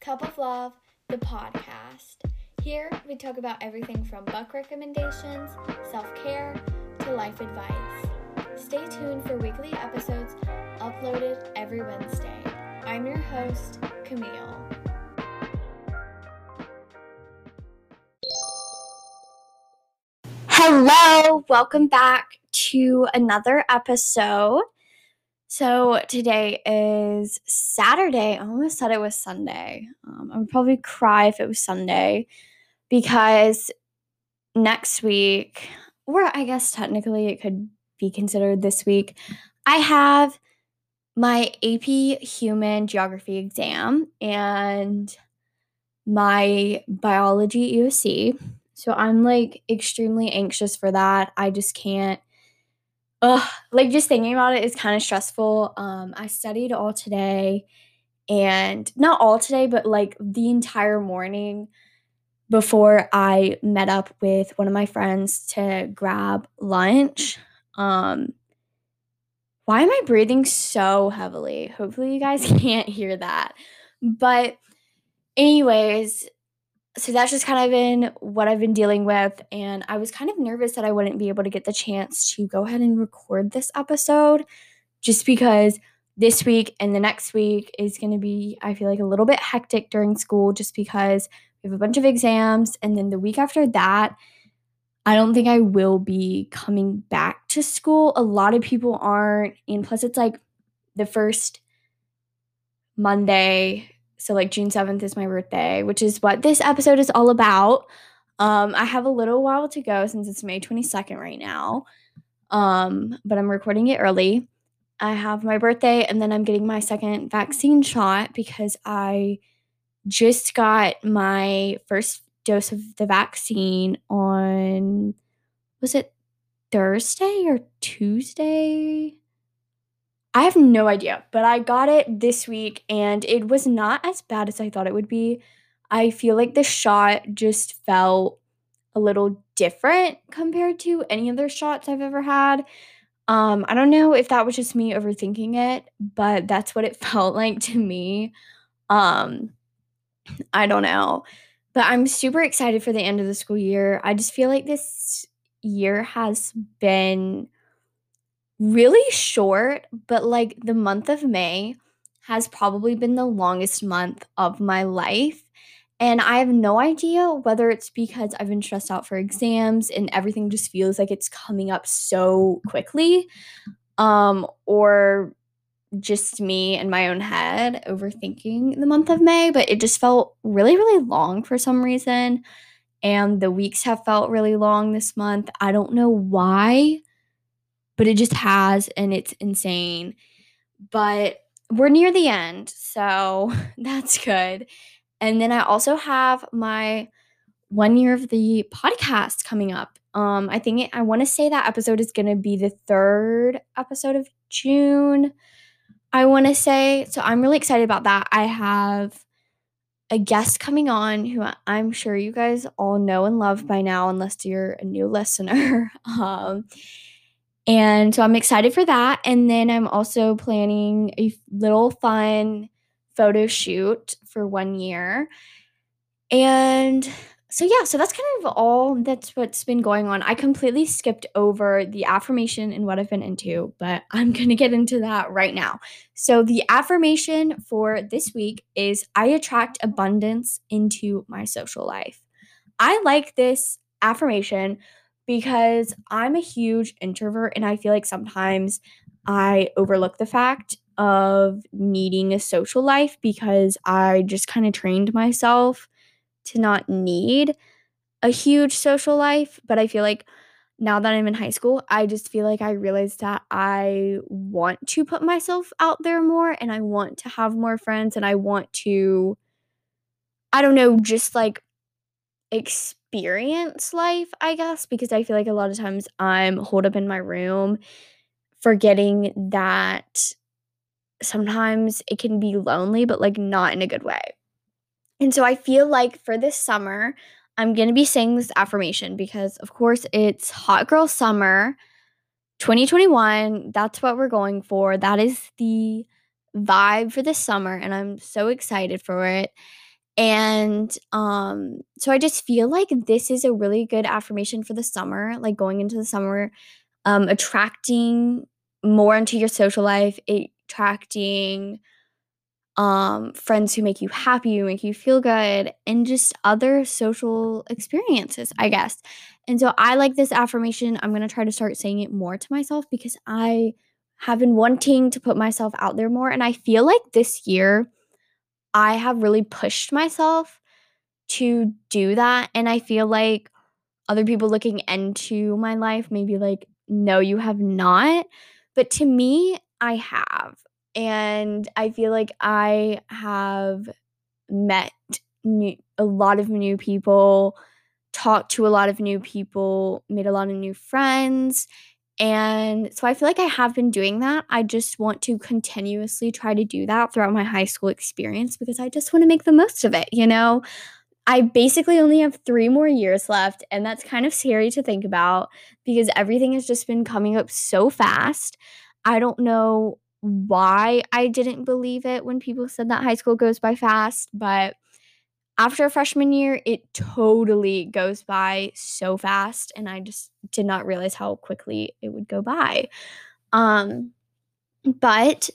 Cup of Love, the podcast. Here we talk about everything from book recommendations, self care, to life advice. Stay tuned for weekly episodes uploaded every Wednesday. I'm your host, Camille. Hello, welcome back to another episode. So today is Saturday. I almost said it was Sunday. Um, I would probably cry if it was Sunday because next week, or I guess technically it could be considered this week, I have my AP Human Geography exam and my biology EOC. So I'm like extremely anxious for that. I just can't Ugh, like just thinking about it is kind of stressful. Um, I studied all today and not all today, but like the entire morning before I met up with one of my friends to grab lunch. Um, why am I breathing so heavily? Hopefully, you guys can't hear that. But, anyways, so that's just kind of been what I've been dealing with. And I was kind of nervous that I wouldn't be able to get the chance to go ahead and record this episode just because this week and the next week is going to be, I feel like, a little bit hectic during school just because we have a bunch of exams. And then the week after that, I don't think I will be coming back to school. A lot of people aren't. And plus, it's like the first Monday so like June 7th is my birthday, which is what this episode is all about. Um, I have a little while to go since it's May 22nd right now. Um, but I'm recording it early. I have my birthday and then I'm getting my second vaccine shot because I just got my first dose of the vaccine on was it Thursday or Tuesday? I have no idea, but I got it this week and it was not as bad as I thought it would be. I feel like the shot just felt a little different compared to any other shots I've ever had. Um, I don't know if that was just me overthinking it, but that's what it felt like to me. Um, I don't know. But I'm super excited for the end of the school year. I just feel like this year has been really short, but like the month of May has probably been the longest month of my life. And I have no idea whether it's because I've been stressed out for exams and everything just feels like it's coming up so quickly, um, or just me in my own head overthinking the month of May, but it just felt really, really long for some reason. And the weeks have felt really long this month. I don't know why but it just has and it's insane. But we're near the end, so that's good. And then I also have my one year of the podcast coming up. Um, I think it, I want to say that episode is going to be the third episode of June. I want to say so. I'm really excited about that. I have a guest coming on who I'm sure you guys all know and love by now, unless you're a new listener. um, and so I'm excited for that. And then I'm also planning a little fun photo shoot for one year. And so yeah, so that's kind of all that's what's been going on. I completely skipped over the affirmation and what I've been into, but I'm going to get into that right now. So the affirmation for this week is I attract abundance into my social life. I like this affirmation because I'm a huge introvert and I feel like sometimes I overlook the fact of needing a social life because I just kind of trained myself to not need a huge social life. But I feel like now that I'm in high school, I just feel like I realized that I want to put myself out there more and I want to have more friends and I want to, I don't know, just like experience life, I guess, because I feel like a lot of times I'm holed up in my room, forgetting that sometimes it can be lonely, but like not in a good way. And so I feel like for this summer, I'm going to be saying this affirmation because, of course, it's Hot Girl Summer 2021. That's what we're going for. That is the vibe for this summer, and I'm so excited for it. And um so I just feel like this is a really good affirmation for the summer, like going into the summer, um attracting more into your social life, attracting um, friends who make you happy, who make you feel good, and just other social experiences, I guess. And so I like this affirmation. I'm going to try to start saying it more to myself because I have been wanting to put myself out there more. And I feel like this year I have really pushed myself to do that. And I feel like other people looking into my life maybe like, no, you have not. But to me, I have. And I feel like I have met new, a lot of new people, talked to a lot of new people, made a lot of new friends. And so I feel like I have been doing that. I just want to continuously try to do that throughout my high school experience because I just want to make the most of it, you know? I basically only have three more years left, and that's kind of scary to think about because everything has just been coming up so fast. I don't know why I didn't believe it when people said that high school goes by fast, but after freshman year, it totally goes by so fast, and I just did not realize how quickly it would go by. Um, but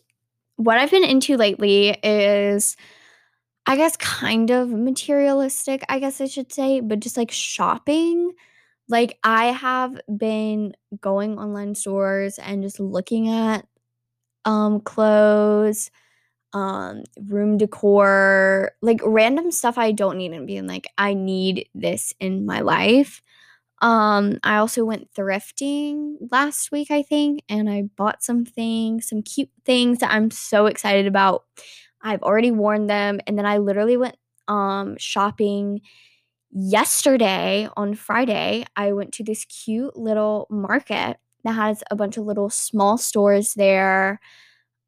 what I've been into lately is, I guess, kind of materialistic, I guess I should say, but just like shopping. Like, I have been going online stores and just looking at um, clothes, um, room decor, like random stuff I don't need and being like, I need this in my life. Um, I also went thrifting last week, I think, and I bought some things, some cute things that I'm so excited about. I've already worn them, and then I literally went um shopping yesterday on Friday. I went to this cute little market that has a bunch of little small stores there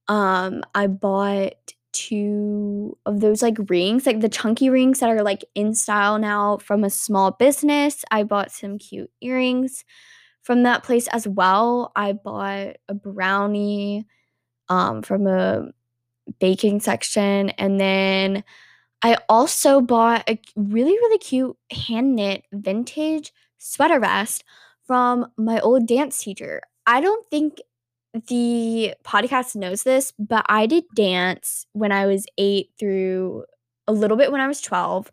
um, I bought two of those like rings, like the chunky rings that are like in style now from a small business. I bought some cute earrings from that place as well. I bought a brownie um, from a baking section and then I also bought a really really cute hand knit vintage sweater vest from my old dance teacher. I don't think the podcast knows this, but I did dance when I was 8 through a little bit when I was 12.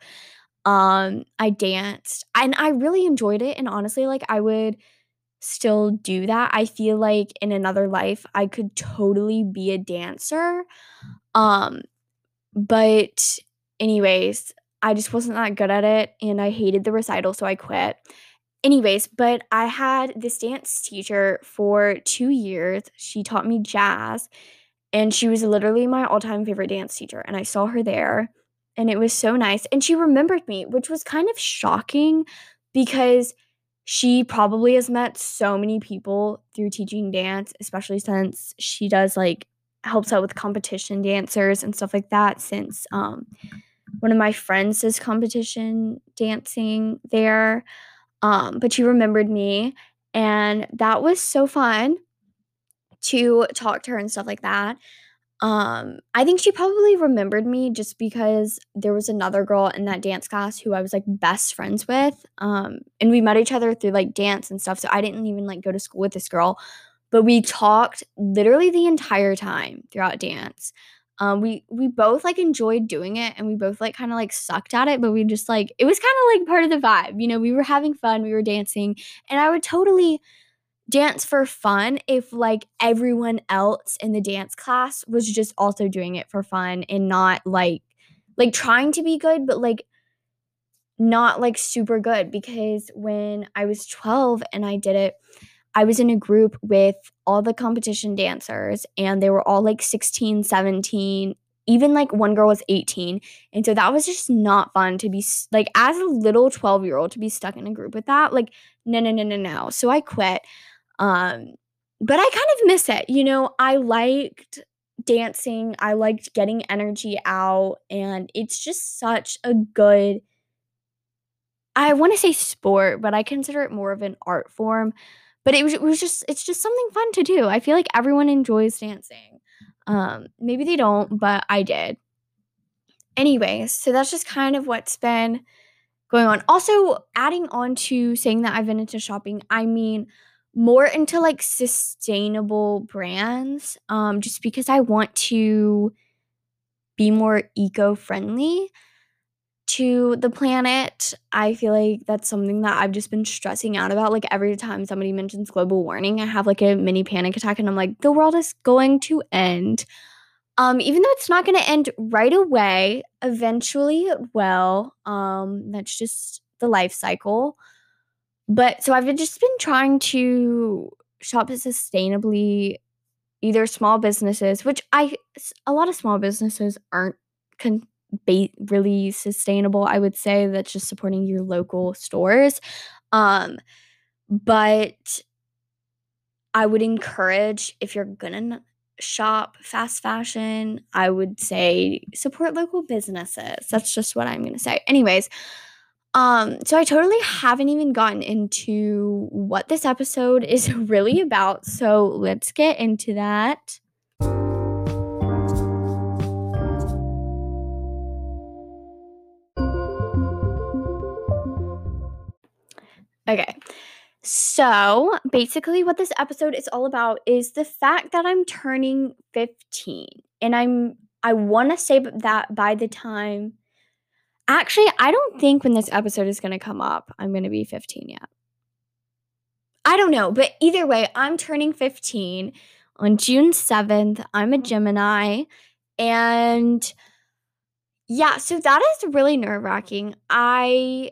Um, I danced and I really enjoyed it, and honestly, like, I would still do that. I feel like in another life, I could totally be a dancer. Um, but anyways, I just wasn't that good at it, and I hated the recital, so I quit. Anyways, but I had this dance teacher for 2 years. She taught me jazz, and she was literally my all-time favorite dance teacher, and I saw her there, and it was so nice, and she remembered me, which was kind of shocking because she probably has met so many people through teaching dance, especially since she does, like helps out with competition dancers and stuff like that since, um, one of my friends does competition dancing there. Um, but she remembered me, and that was so fun to talk to her and stuff like that. Um, I think she probably remembered me just because there was another girl in that dance class who I was like best friends with. Um, and we met each other through like dance and stuff. So I didn't even like go to school with this girl, but we talked literally the entire time throughout dance. Um, we we both like enjoyed doing it and we both like kind of like sucked at it, but we just like it was kind of like part of the vibe. You know, we were having fun, we were dancing, and I would totally dance for fun if like everyone else in the dance class was just also doing it for fun and not like like trying to be good, but like not like super good because when I was 12 and I did it, I was in a group with all the competition dancers and they were all like 16, 17, even like one girl was 18. And so that was just not fun to be like as a little 12 year old to be stuck in a group with that. Like, no, no, no, no, no. So I quit. Um, but I kind of miss it. You know, I liked dancing, I liked getting energy out, and it's just such a good. I want to say sport, but I consider it more of an art form but it was, it was just it's just something fun to do. I feel like everyone enjoys dancing. Um, maybe they don't, but I did. anyways, so that's just kind of what's been going on. Also, adding on to saying that I've been into shopping, I mean more into like sustainable brands um just because I want to be more eco-friendly to the planet. I feel like that's something that I've just been stressing out about. Like every time somebody mentions global warming, I have like a mini panic attack and I'm like, the world is going to end. Um, even though it's not gonna end right away, eventually it will. Um, that's just the life cycle. But so I've just been trying to shop sustainably, either small businesses, which I a lot of small businesses aren't con- ba- really sustainable. I would say that's just supporting your local stores. Um, but I would encourage if you're gonna shop fast fashion, I would say support local businesses. That's just what I'm gonna say. Anyways, um, so I totally haven't even gotten into what this episode is really about. So let's get into that. Okay. So basically, what this episode is all about is the fact that I'm turning 15. And I'm, I want to say that by the time, actually, I don't think when this episode is going to come up, I'm going to be 15 yet. I don't know. But either way, I'm turning 15 on June 7th. I'm a mm. Gemini. And yeah, so that is really nerve wracking. I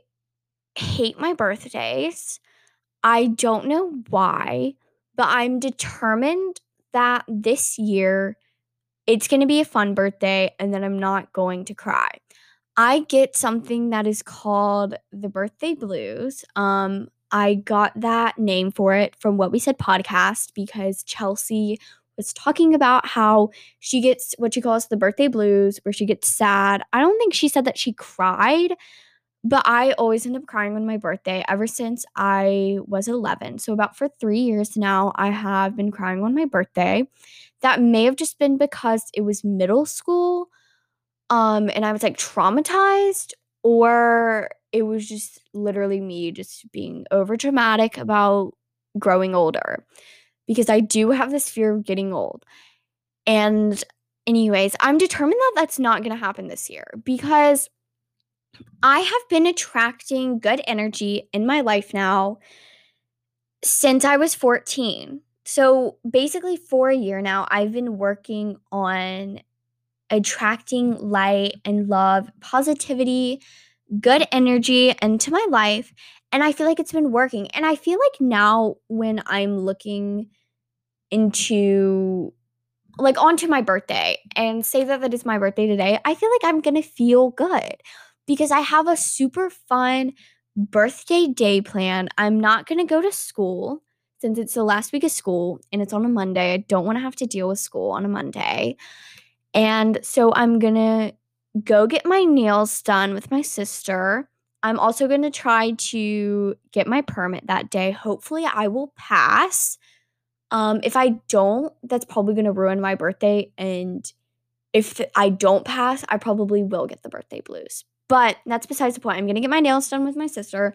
hate my birthdays. I don't know why, but I'm determined that this year it's going to be a fun birthday and then I'm not going to cry. I get something that is called the birthday blues. Um, I got that name for it from what we said podcast because Chelsea was talking about how she gets what she calls the birthday blues, where she gets sad. I don't think she said that she cried, but I always end up crying on my birthday ever since I was 11. So, about for three years now, I have been crying on my birthday. That may have just been because it was middle school um, and I was like traumatized, or it was just literally me just being over dramatic about growing older because I do have this fear of getting old. And, anyways, I'm determined that that's not going to happen this year because I have been attracting good energy in my life now since I was 14. So basically, for a year now, I've been working on attracting light and love, positivity, good energy into my life. And I feel like it's been working. And I feel like now, when I'm looking into like onto my birthday and say that that is my birthday today, I feel like I'm gonna feel good because I have a super fun birthday day plan. I'm not going to go to school since it's the last week of school and it's on a Monday. I don't want to have to deal with school on a Monday. And so I'm going to go get my nails done with my sister. I'm also going to try to get my permit that day. Hopefully, I will pass. Um, if I don't, that's probably going to ruin my birthday. And if I don't pass, I probably will get the birthday blues. But that's besides the point. I'm gonna get my nails done with my sister.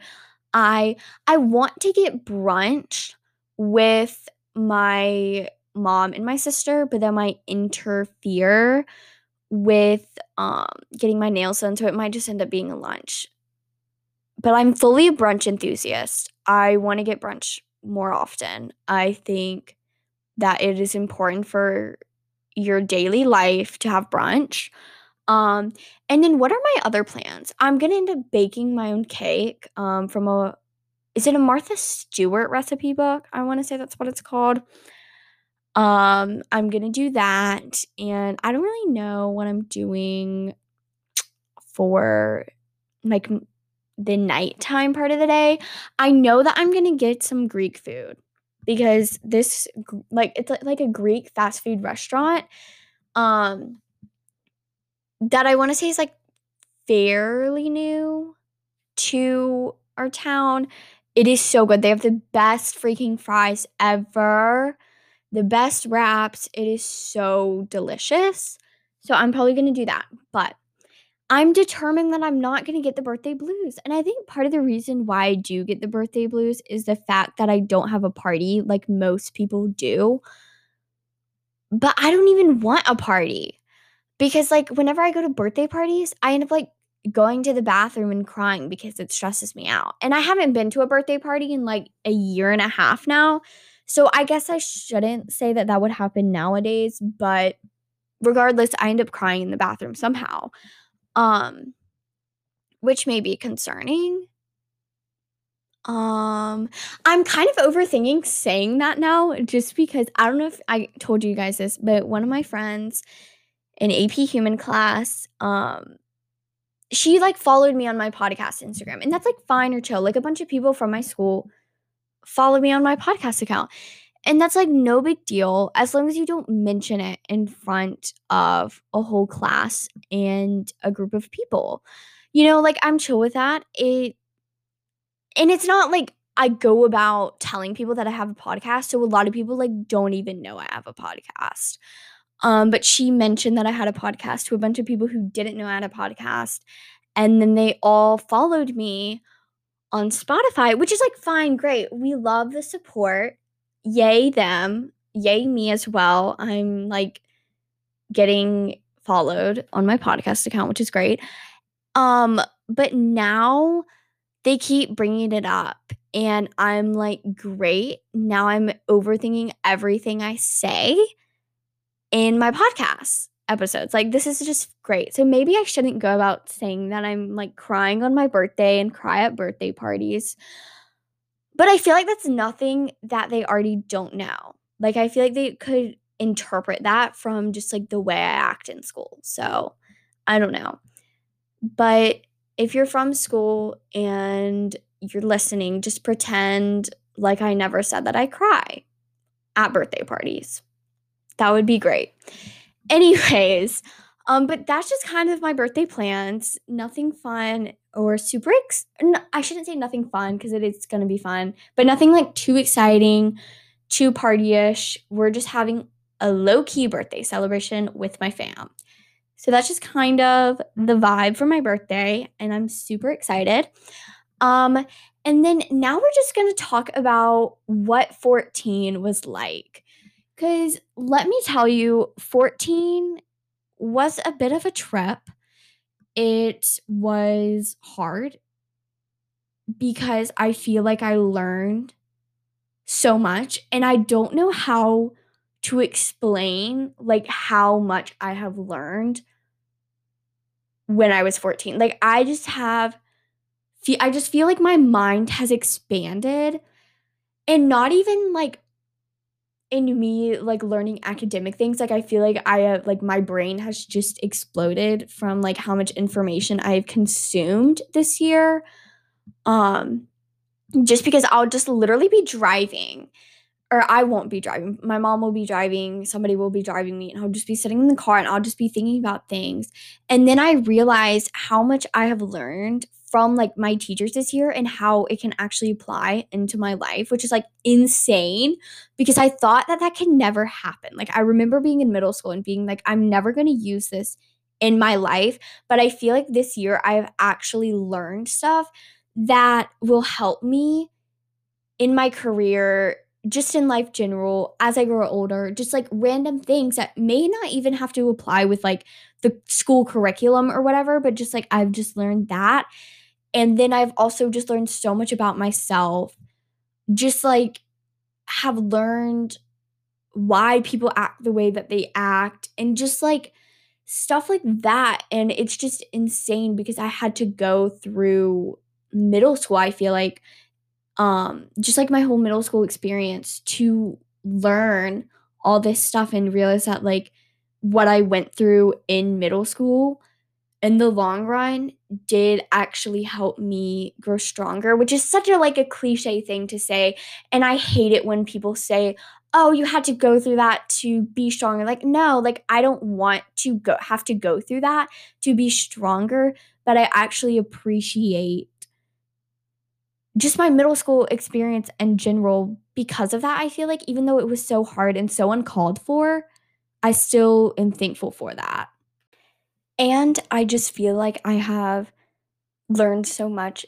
I I want to get brunch with my mom and my sister, but that might interfere with um getting my nails done, so it might just end up being a lunch. But I'm fully a brunch enthusiast. I want to get brunch more often. I think that it is important for your daily life to have brunch. Um, and then what are my other plans? I'm gonna end up baking my own cake um, from a is it a Martha Stewart recipe book? I want to say that's what it's called. Um, I'm gonna do that, and I don't really know what I'm doing for like the nighttime part of the day. I know that I'm gonna get some Greek food because this like it's like a Greek fast food restaurant. Um, that I want to say is like fairly new to our town. It is so good. They have the best freaking fries ever, the best wraps. It is so delicious. So I'm probably going to do that. But I'm determined that I'm not going to get the birthday blues. And I think part of the reason why I do get the birthday blues is the fact that I don't have a party like most people do. But I don't even want a party because, like, whenever I go to birthday parties, I end up like going to the bathroom and crying because it stresses me out. And I haven't been to a birthday party in like a year and a half now. So I guess I shouldn't say that that would happen nowadays, but regardless, I end up crying in the bathroom somehow. Um which may be concerning. Um I'm kind of overthinking saying that now just because I don't know if I told you guys this, but one of my friends in AP Human class, um she like followed me on my podcast Instagram, and that's like fine or chill. Like a bunch of people from my school follow me on my podcast account. And that's like no big deal as long as you don't mention it in front of a whole class and a group of people. You know, like I'm chill with that. It and it's not like I go about telling people that I have a podcast. So a lot of people like don't even know I have a podcast. Um, but she mentioned that I had a podcast to a bunch of people who didn't know I had a podcast. And then they all followed me on Spotify, which is like fine, great. We love the support. Yay them. Yay me as well. I'm like getting followed on my podcast account, which is great. Um, but now they keep bringing it up and I'm like, great. Now I'm overthinking everything I say in my podcast episodes. Like, this is just great. So maybe I shouldn't go about saying that I'm like crying on my birthday and cry at birthday parties. But I feel like that's nothing that they already don't know. Like, I feel like they could interpret that from just like the way I act in school. So I don't know. But if you're from school and you're listening, just pretend like I never said that I cry at birthday parties. That would be great. Anyways, um, but that's just kind of my birthday plans. Nothing fun or super ex- no, I shouldn't say nothing fun because it is gonna be fun, but nothing like too exciting, too partyish. We're just having a low key birthday celebration with my fam. So that's just kind of the vibe for my birthday, and I'm super excited. Um, and then now we're just gonna talk about what 14 was like. Because let me tell you, 14 was a bit of a trip. It was hard because I feel like I learned so much and I don't know how to explain like how much I have learned when I was 14. Like I just have I just feel like my mind has expanded and not even like in me like learning academic things like i feel like i uh, like my brain has just exploded from like how much information i've consumed this year um just because i'll just literally be driving or i won't be driving my mom will be driving somebody will be driving me and i'll just be sitting in the car and i'll just be thinking about things and then i realize how much i have learned from like my teachers this year and how it can actually apply into my life, which is like insane because I thought that that can never happen. Like I remember being in middle school and being like I'm never going to use this in my life, but I feel like this year I've actually learned stuff that will help me in my career just in life general as I grow older, just like random things that may not even have to apply with like the school curriculum or whatever, but just like I've just learned that. And then I've also just learned so much about myself. Just like have learned why people act the way that they act and just like stuff like that. And it's just insane because I had to go through middle school, I feel like, um, just like my whole middle school experience to learn all this stuff and realize that like what I went through in middle school in the long run did actually help me grow stronger, which is such a like a cliche thing to say. And I hate it when people say, "Oh, you had to go through that to be stronger." Like, no, like I don't want to go have to go through that to be stronger, but I actually appreciate just my middle school experience in general because of that. I feel like even though it was so hard and so uncalled for, I still am thankful for that. And I just feel like I have learned so much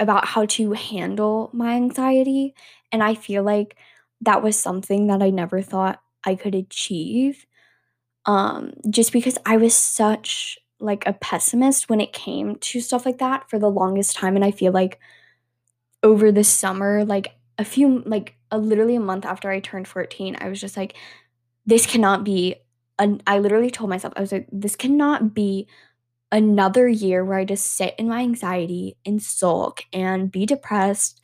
about how to handle my anxiety, and I feel like that was something that I never thought I could achieve, um, just because I was such, like, a pessimist when it came to stuff like that for the longest time, and I feel like over the summer, like, a few like, uh, literally a month after I turned 14, I was just like, "This cannot be an" I literally told myself, I was like, "This cannot be another year where I just sit in my anxiety and sulk and be depressed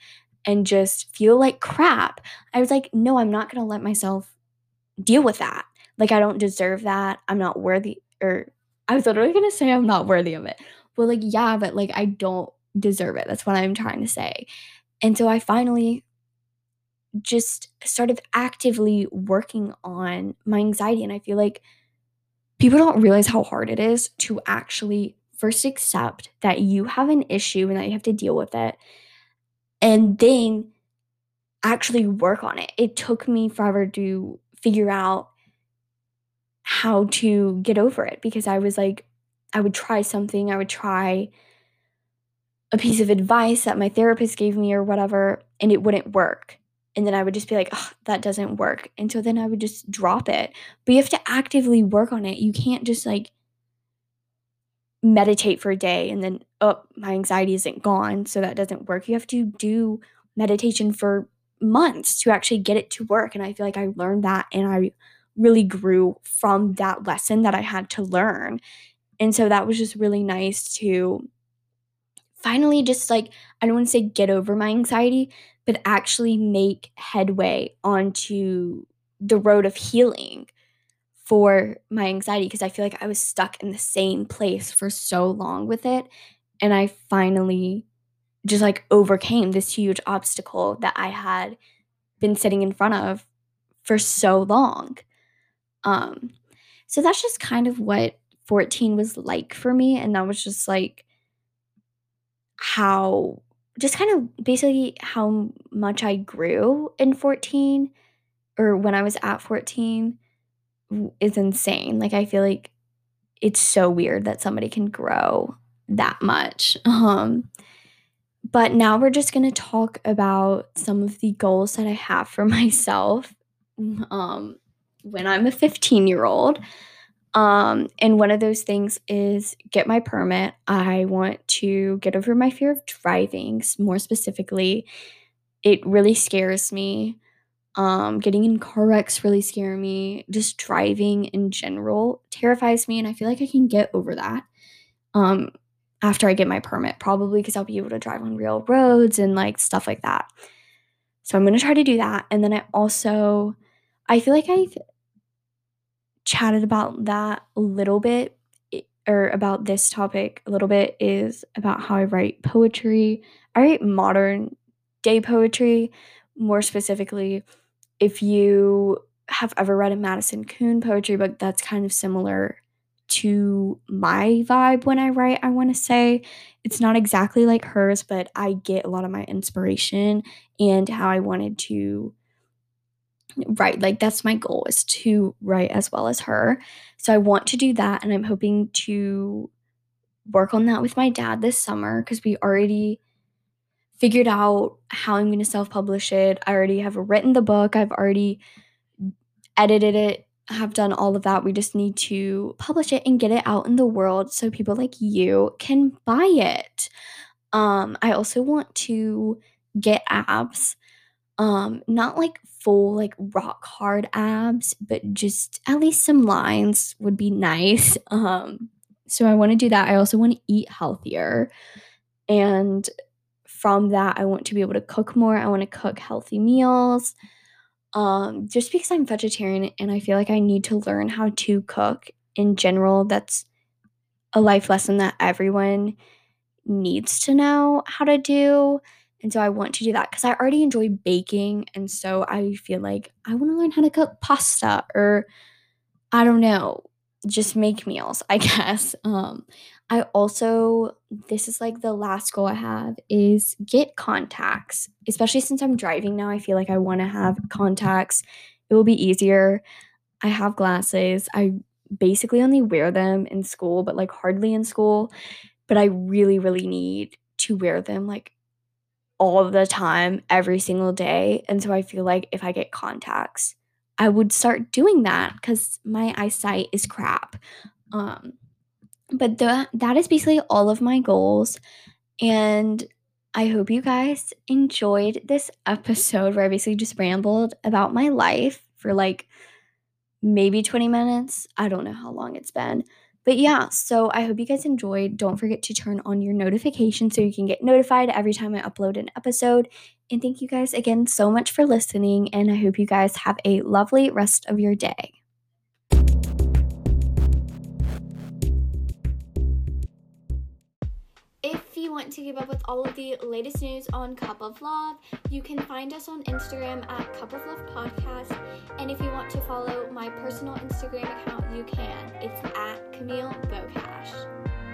and just feel like crap." I was like, "No, I'm not gonna let myself deal with that. Like, I don't deserve that. I'm not worthy" or I was literally gonna say I'm not worthy of it. Well, like, yeah, but, like, I don't deserve it. That's what I'm trying to say. And so I finally just started actively working on my anxiety, and I feel like people don't realize how hard it is to actually first accept that you have an issue and that you have to deal with it, and then actually work on it. It took me forever to figure out how to get over it because I was like I would try something, I would try a piece of advice that my therapist gave me or whatever, and it wouldn't work. And then I would just be like, "Ugh, that doesn't work." And so then I would just drop it. But you have to actively work on it. You can't just like meditate for a day and then, "Oh, my anxiety isn't gone, so that doesn't work." You have to do meditation for months to actually get it to work. And I feel like I learned that and I really grew from that lesson that I had to learn. And so that was just really nice to finally just like I don't want to say get over my anxiety, but actually make headway onto the road of healing for my anxiety because I feel like I was stuck in the same place for so long with it. And I finally just like overcame this huge obstacle that I had been sitting in front of for so long. Um, so that's just kind of what 14 was like for me. And that was just like how just kind of basically how much I grew in 14 or when I was at 14 is insane. Like I feel like it's so weird that somebody can grow that much. Um but now we're just going to talk about some of the goals that I have for myself um when I'm a 15-year-old. Um, and one of those things is get my permit. I want to get over my fear of driving. More specifically, it really scares me. Um, getting in car wrecks really scare me. Just driving in general terrifies me, and I feel like I can get over that. Um, after I get my permit, probably because I'll be able to drive on real roads and like stuff like that. So I'm gonna try to do that. And then I also I feel like I've chatted about that a little bit or about this topic a little bit is about how I write poetry. I write modern day poetry, more specifically, if you have ever read a Madisen Kuhn poetry book, that's kind of similar to my vibe when I write, I want to say. It's not exactly like hers, but I get a lot of my inspiration and how I wanted to Right, like, that's my goal is to write as well as her. So I want to do that, and I'm hoping to work on that with my dad this summer because we already figured out how I'm gonna self-publish it. I already have written the book, I've already edited it, have done all of that. We just need to publish it and get it out in the world so people like you can buy it. Um, I also want to get abs. Um, not like full, like, rock hard abs, but just at least some lines would be nice. Um, so I wanna do that. I also wanna eat healthier, and from that, I want to be able to cook more. I wanna cook healthy meals, um, just because I'm vegetarian and I feel like I need to learn how to cook in general. That's a life lesson that everyone needs to know how to do. And so I want to do that because I already enjoy baking. And so I feel like I want to learn how to cook pasta or I don't know, just make meals, I guess. Um, I also, this is like the last goal I have is get contacts, especially since I'm driving now. I feel like I want to have contacts. It will be easier. I have glasses. I basically only wear them in school, but like hardly in school. But I really, really need to wear them like all the time, every single day. And so I feel like if I get contacts, I would start doing that because my eyesight is crap. Um, but the, that is basically all of my goals. And I hope you guys enjoyed this episode where I basically just rambled about my life for like maybe 20 minutes. I don't know how long it's been. But yeah, so I hope you guys enjoyed. Don't forget to turn on your notifications so you can get notified every time I upload an episode. And thank you guys again so much for listening. And I hope you guys have a lovely rest of your day. Want to keep up with all of the latest news on Cup of Love, you can find us on Instagram at Cup of Love Podcast. And if you want to follow my personal Instagram account, you can. It's at Camille Bocash.